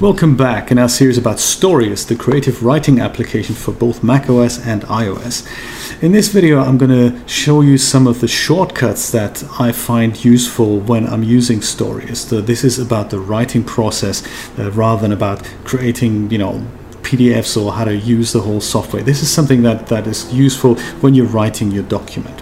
Welcome back in our series about Storyist, the creative writing application for both macOS and iOS. In this video, I'm going to show you some of the shortcuts that I find useful when I'm using Storyist. Uh, this is about the writing process uh, rather than about creating, you know, PDFs or how to use the whole software. This is something that, that is useful when you're writing your document.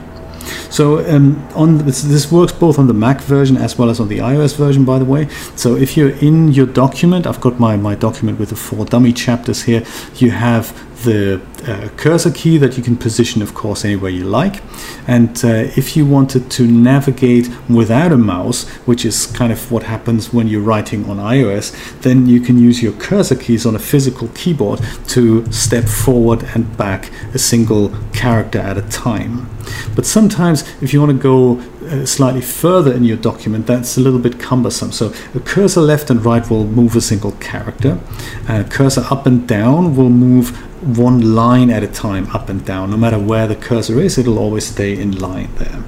So um, on this, this, works both on the Mac version as well as on the iOS version, by the way. So if you're in your document, I've got my, my document with the four dummy chapters here. You have the uh, cursor key that you can position, of course, anywhere you like. And uh, if you wanted to navigate without a mouse, which is kind of what happens when you're writing on iOS, then you can use your cursor keys on a physical keyboard to step forward and back a single character at a time. But sometimes, if you want to go Uh, slightly further in your document, that's a little bit cumbersome. So a cursor left and right will move a single character. A cursor up and down will move one line at a time up and down. No matter where the cursor is, it'll always stay in line there.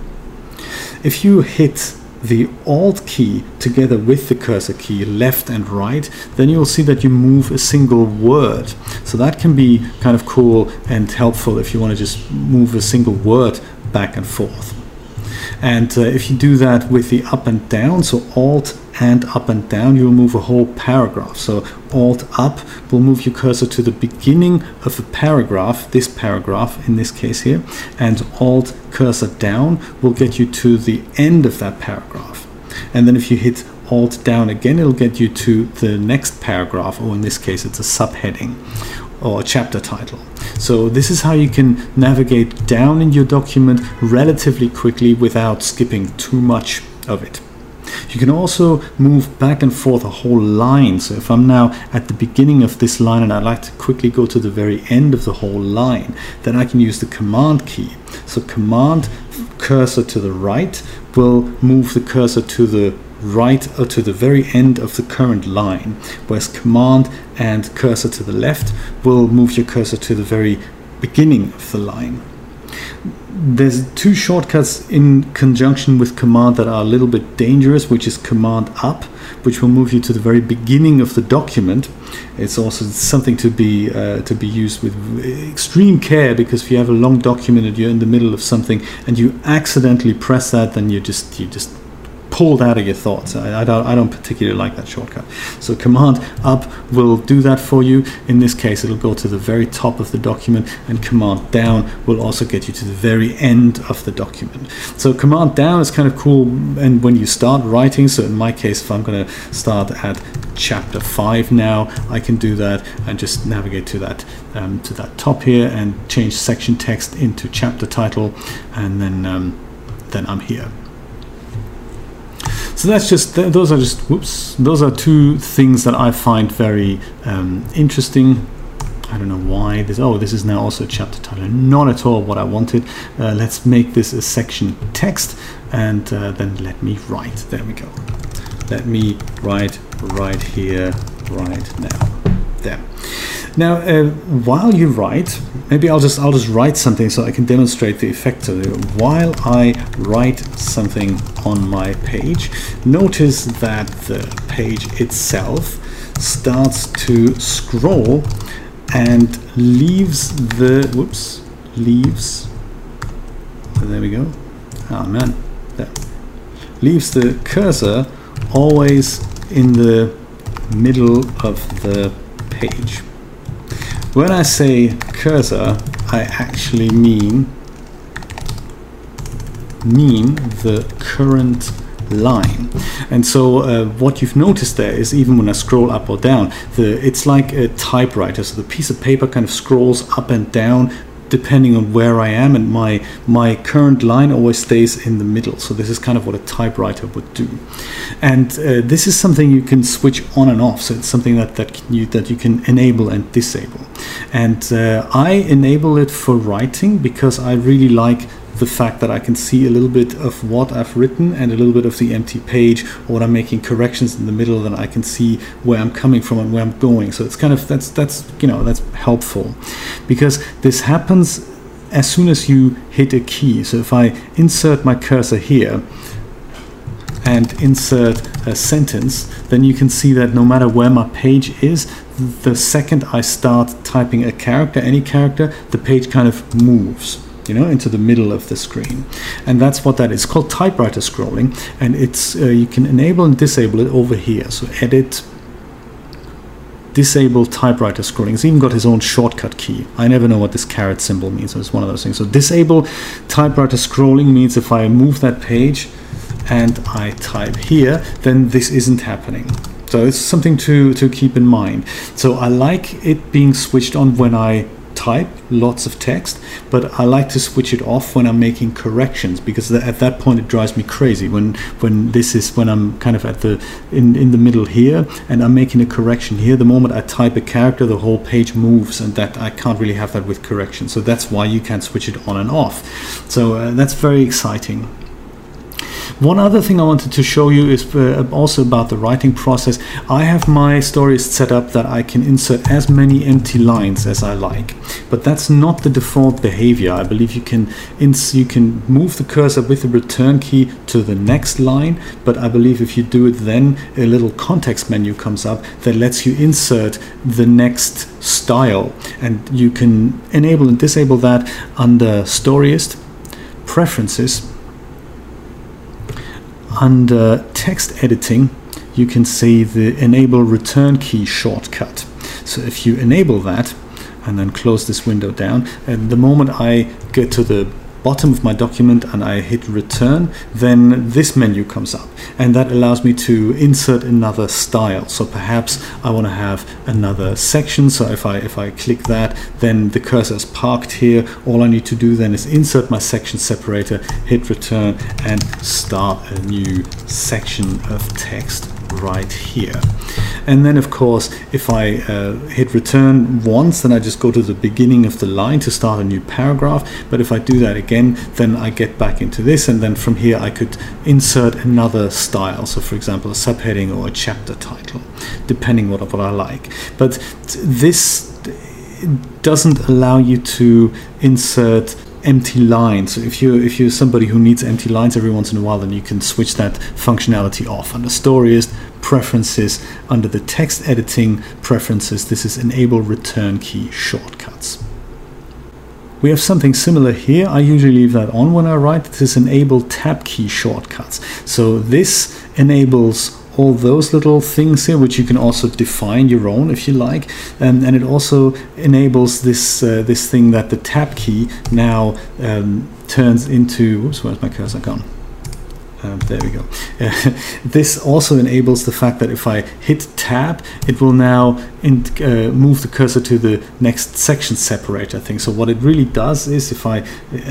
If you hit the Alt key together with the cursor key left and right, then you'll see that you move a single word. So that can be kind of cool and helpful if you want to just move a single word back and forth. And uh, if you do that with the up and down, so Alt and up and down, you will move a whole paragraph. So Alt up will move your cursor to the beginning of a paragraph, this paragraph in this case here, and Alt cursor down will get you to the end of that paragraph. And then if you hit Alt down again, it'll get you to the next paragraph, or in this case, it's a subheading or a chapter title. So this is how you can navigate down in your document relatively quickly without skipping too much of it. You can also move back and forth a whole line. So if I'm now at the beginning of this line and I'd like to quickly go to the very end of the whole line, then I can use the command key. So command cursor to the right will move the cursor to the right or to the very end of the current line, whereas command and cursor to the left will move your cursor to the very beginning of the line. There's two shortcuts in conjunction with command that are a little bit dangerous, which is command up, which will move you to the very beginning of the document. It's also something to be uh, to be used with extreme care because if you have a long document and you're in the middle of something and you accidentally press that, then you just you just pulled out of your thoughts. I, I, don't, I don't particularly like that shortcut. So Command Up will do that for you. In this case, it'll go to the very top of the document, and Command Down will also get you to the very end of the document. So Command Down is kind of cool, and when you start writing, so in my case, if I'm going to start at chapter 5 now, I can do that and just navigate to that um, to that top here and change section text into chapter title, and then um, then I'm here. So that's just those are just whoops. Those are two things that I find very um, interesting. I don't know why this. Oh, this is now also a chapter title. Not at all what I wanted. Uh, let's make this a section text, and uh, then let me write. There we go. Let me write right here, right now. There. Now, uh, while you write, maybe I'll just I'll just write something so I can demonstrate the effect of it. While I write something on my page, notice that the page itself starts to scroll and leaves the whoops leaves. There we go. Oh man, there. Leaves the cursor always in the middle of the page. When I say cursor, I actually mean mean the current line. And so uh, what you've noticed there is even when I scroll up or down, the it's like a typewriter. So the piece of paper kind of scrolls up and down depending on where I am, and my my current line always stays in the middle. So this is kind of what a typewriter would do, and uh, this is something you can switch on and off. So it's something that that you that you can enable and disable, and uh, I enable it for writing because I really like the fact that I can see a little bit of what I've written and a little bit of the empty page or when I'm making corrections in the middle then I can see where I'm coming from and where I'm going. So it's kind of that's that's you know that's helpful. Because this happens as soon as you hit a key. So if I insert my cursor here and insert a sentence, then you can see that no matter where my page is, the second I start typing a character, any character, the page kind of moves you know into the middle of the screen and that's what that is called typewriter scrolling and it's uh, you can enable and disable it over here so edit disable typewriter scrolling. It's even got his own shortcut key. I never know what this caret symbol means. So it's one of those things. So disable typewriter scrolling means if I move that page and I type here, then this isn't happening. So it's something to, to keep in mind. So I like it being switched on when I type lots of text, but I like to switch it off when I'm making corrections because at that point it drives me crazy when when this is when I'm kind of at the in in the middle here and I'm making a correction here. The moment I type a character, the whole page moves, and that I can't really have that with correction. So that's why you can switch it on and off. So uh, that's very exciting. One other thing I wanted to show you is uh, also about the writing process. I have my Storyist set up that I can insert as many empty lines as I like, but that's not the default behavior. I believe you can you can move the cursor with the return key to the next line, but I believe if you do it then a little context menu comes up that lets you insert the next style and you can enable and disable that under Storyist, Preferences, under text editing, you can see the enable return key shortcut. So if you enable that and then close this window down, and the moment I get to the bottom of my document and I hit return, then this menu comes up and that allows me to insert another style. So perhaps I want to have another section. So if I if I click that, then the cursor is parked here. All I need to do then is insert my section separator, hit return and start a new section of text right here. And then of course, if I uh, hit return once, then I just go to the beginning of the line to start a new paragraph. But if I do that again, then I get back into this. And then from here, I could insert another style. So for example, a subheading or a chapter title, depending what, what I like. But this doesn't allow you to insert empty lines. So if you if you're somebody who needs empty lines every once in a while, then you can switch that functionality off. And the story Storyist preferences, under the text editing preferences, this is enable return key shortcuts. We have something similar here. I usually leave that on when I write. This is enable tab key shortcuts. So this enables all those little things here, which you can also define your own if you like. Um, and it also enables this uh, this thing that the tab key now um, turns into. Oops, where's my cursor gone? Um, there we go. Uh, this also enables the fact that if I hit tab, it will now in, uh, move the cursor to the next section separator thing. So what it really does is if I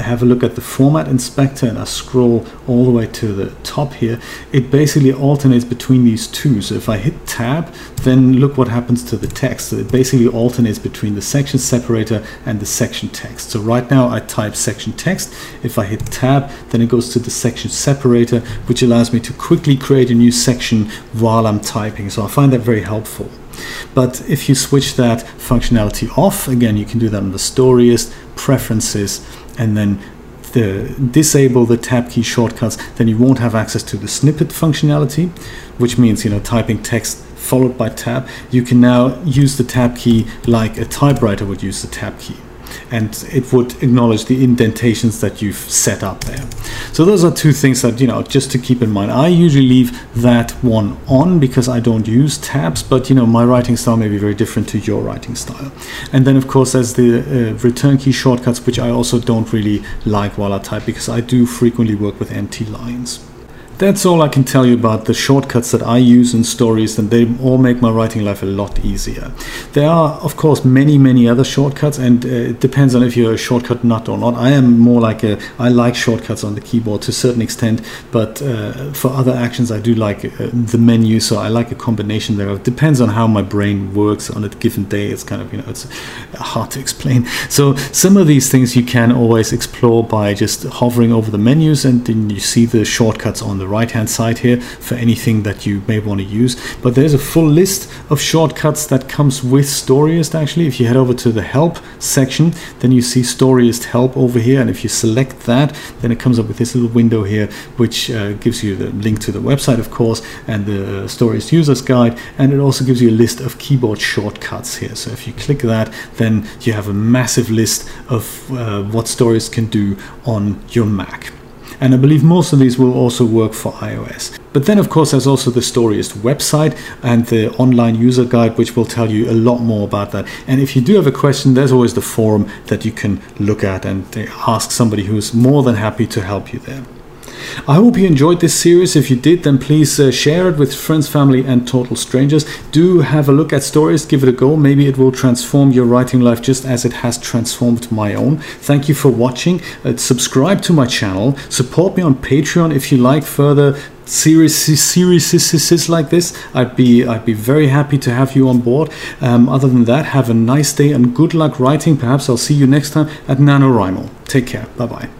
have a look at the format inspector and I scroll all the way to the top here, it basically alternates between these two. So if I hit tab, then look what happens to the text. So it basically alternates between the section separator and the section text. So right now I type section text. If I hit tab, then it goes to the section separator, which allows me to quickly create a new section while I'm typing. So I find that very helpful. But if you switch that functionality off, again, you can do that on the Storyist, Preferences, and then the, disable the tab key shortcuts, then you won't have access to the snippet functionality, which means, you know, typing text followed by tab. You can now use the tab key like a typewriter would use the tab key and it would acknowledge the indentations that you've set up there. So those are two things that, you know, just to keep in mind. I usually leave that one on because I don't use tabs, but, you know, my writing style may be very different to your writing style. And then, of course, there's the uh, return key shortcuts, which I also don't really like while I type because I do frequently work with empty lines. That's all I can tell you about the shortcuts that I use in Storyist, and they all make my writing life a lot easier. There are, of course, many, many other shortcuts, and uh, it depends on if you're a shortcut nut or not. I am more like a, I like shortcuts on the keyboard to a certain extent, but uh, for other actions, I do like uh, the menu, so I like a combination there. It depends on how my brain works on a given day. It's kind of, you know, it's hard to explain. So some of these things you can always explore by just hovering over the menus, and then you see the shortcuts on the right hand side here for anything that you may want to use. But there's a full list of shortcuts that comes with Storyist actually. If you head over to the help section, then you see Storyist help over here. And if you select that, then it comes up with this little window here, which uh, gives you the link to the website, of course, and the Storyist user's guide. And it also gives you a list of keyboard shortcuts here. So if you click that, then you have a massive list of uh, what Storyist can do on your Mac. And I believe most of these will also work for iOS. But then, of course, there's also the Storyist website and the online user guide, which will tell you a lot more about that. And if you do have a question, there's always the forum that you can look at and uh, ask somebody who's more than happy to help you there. I hope you enjoyed this series. If you did, then please uh, share it with friends, family, and total strangers. Do have a look at Storyist, give it a go. Maybe it will transform your writing life just as it has transformed my own. Thank you for watching. Uh, subscribe to my channel. Support me on Patreon if you like further series series like this i'd be i'd be very happy to have you on board um, other than that have a nice day and good luck writing perhaps i'll see you next time at nanowrimo take care bye bye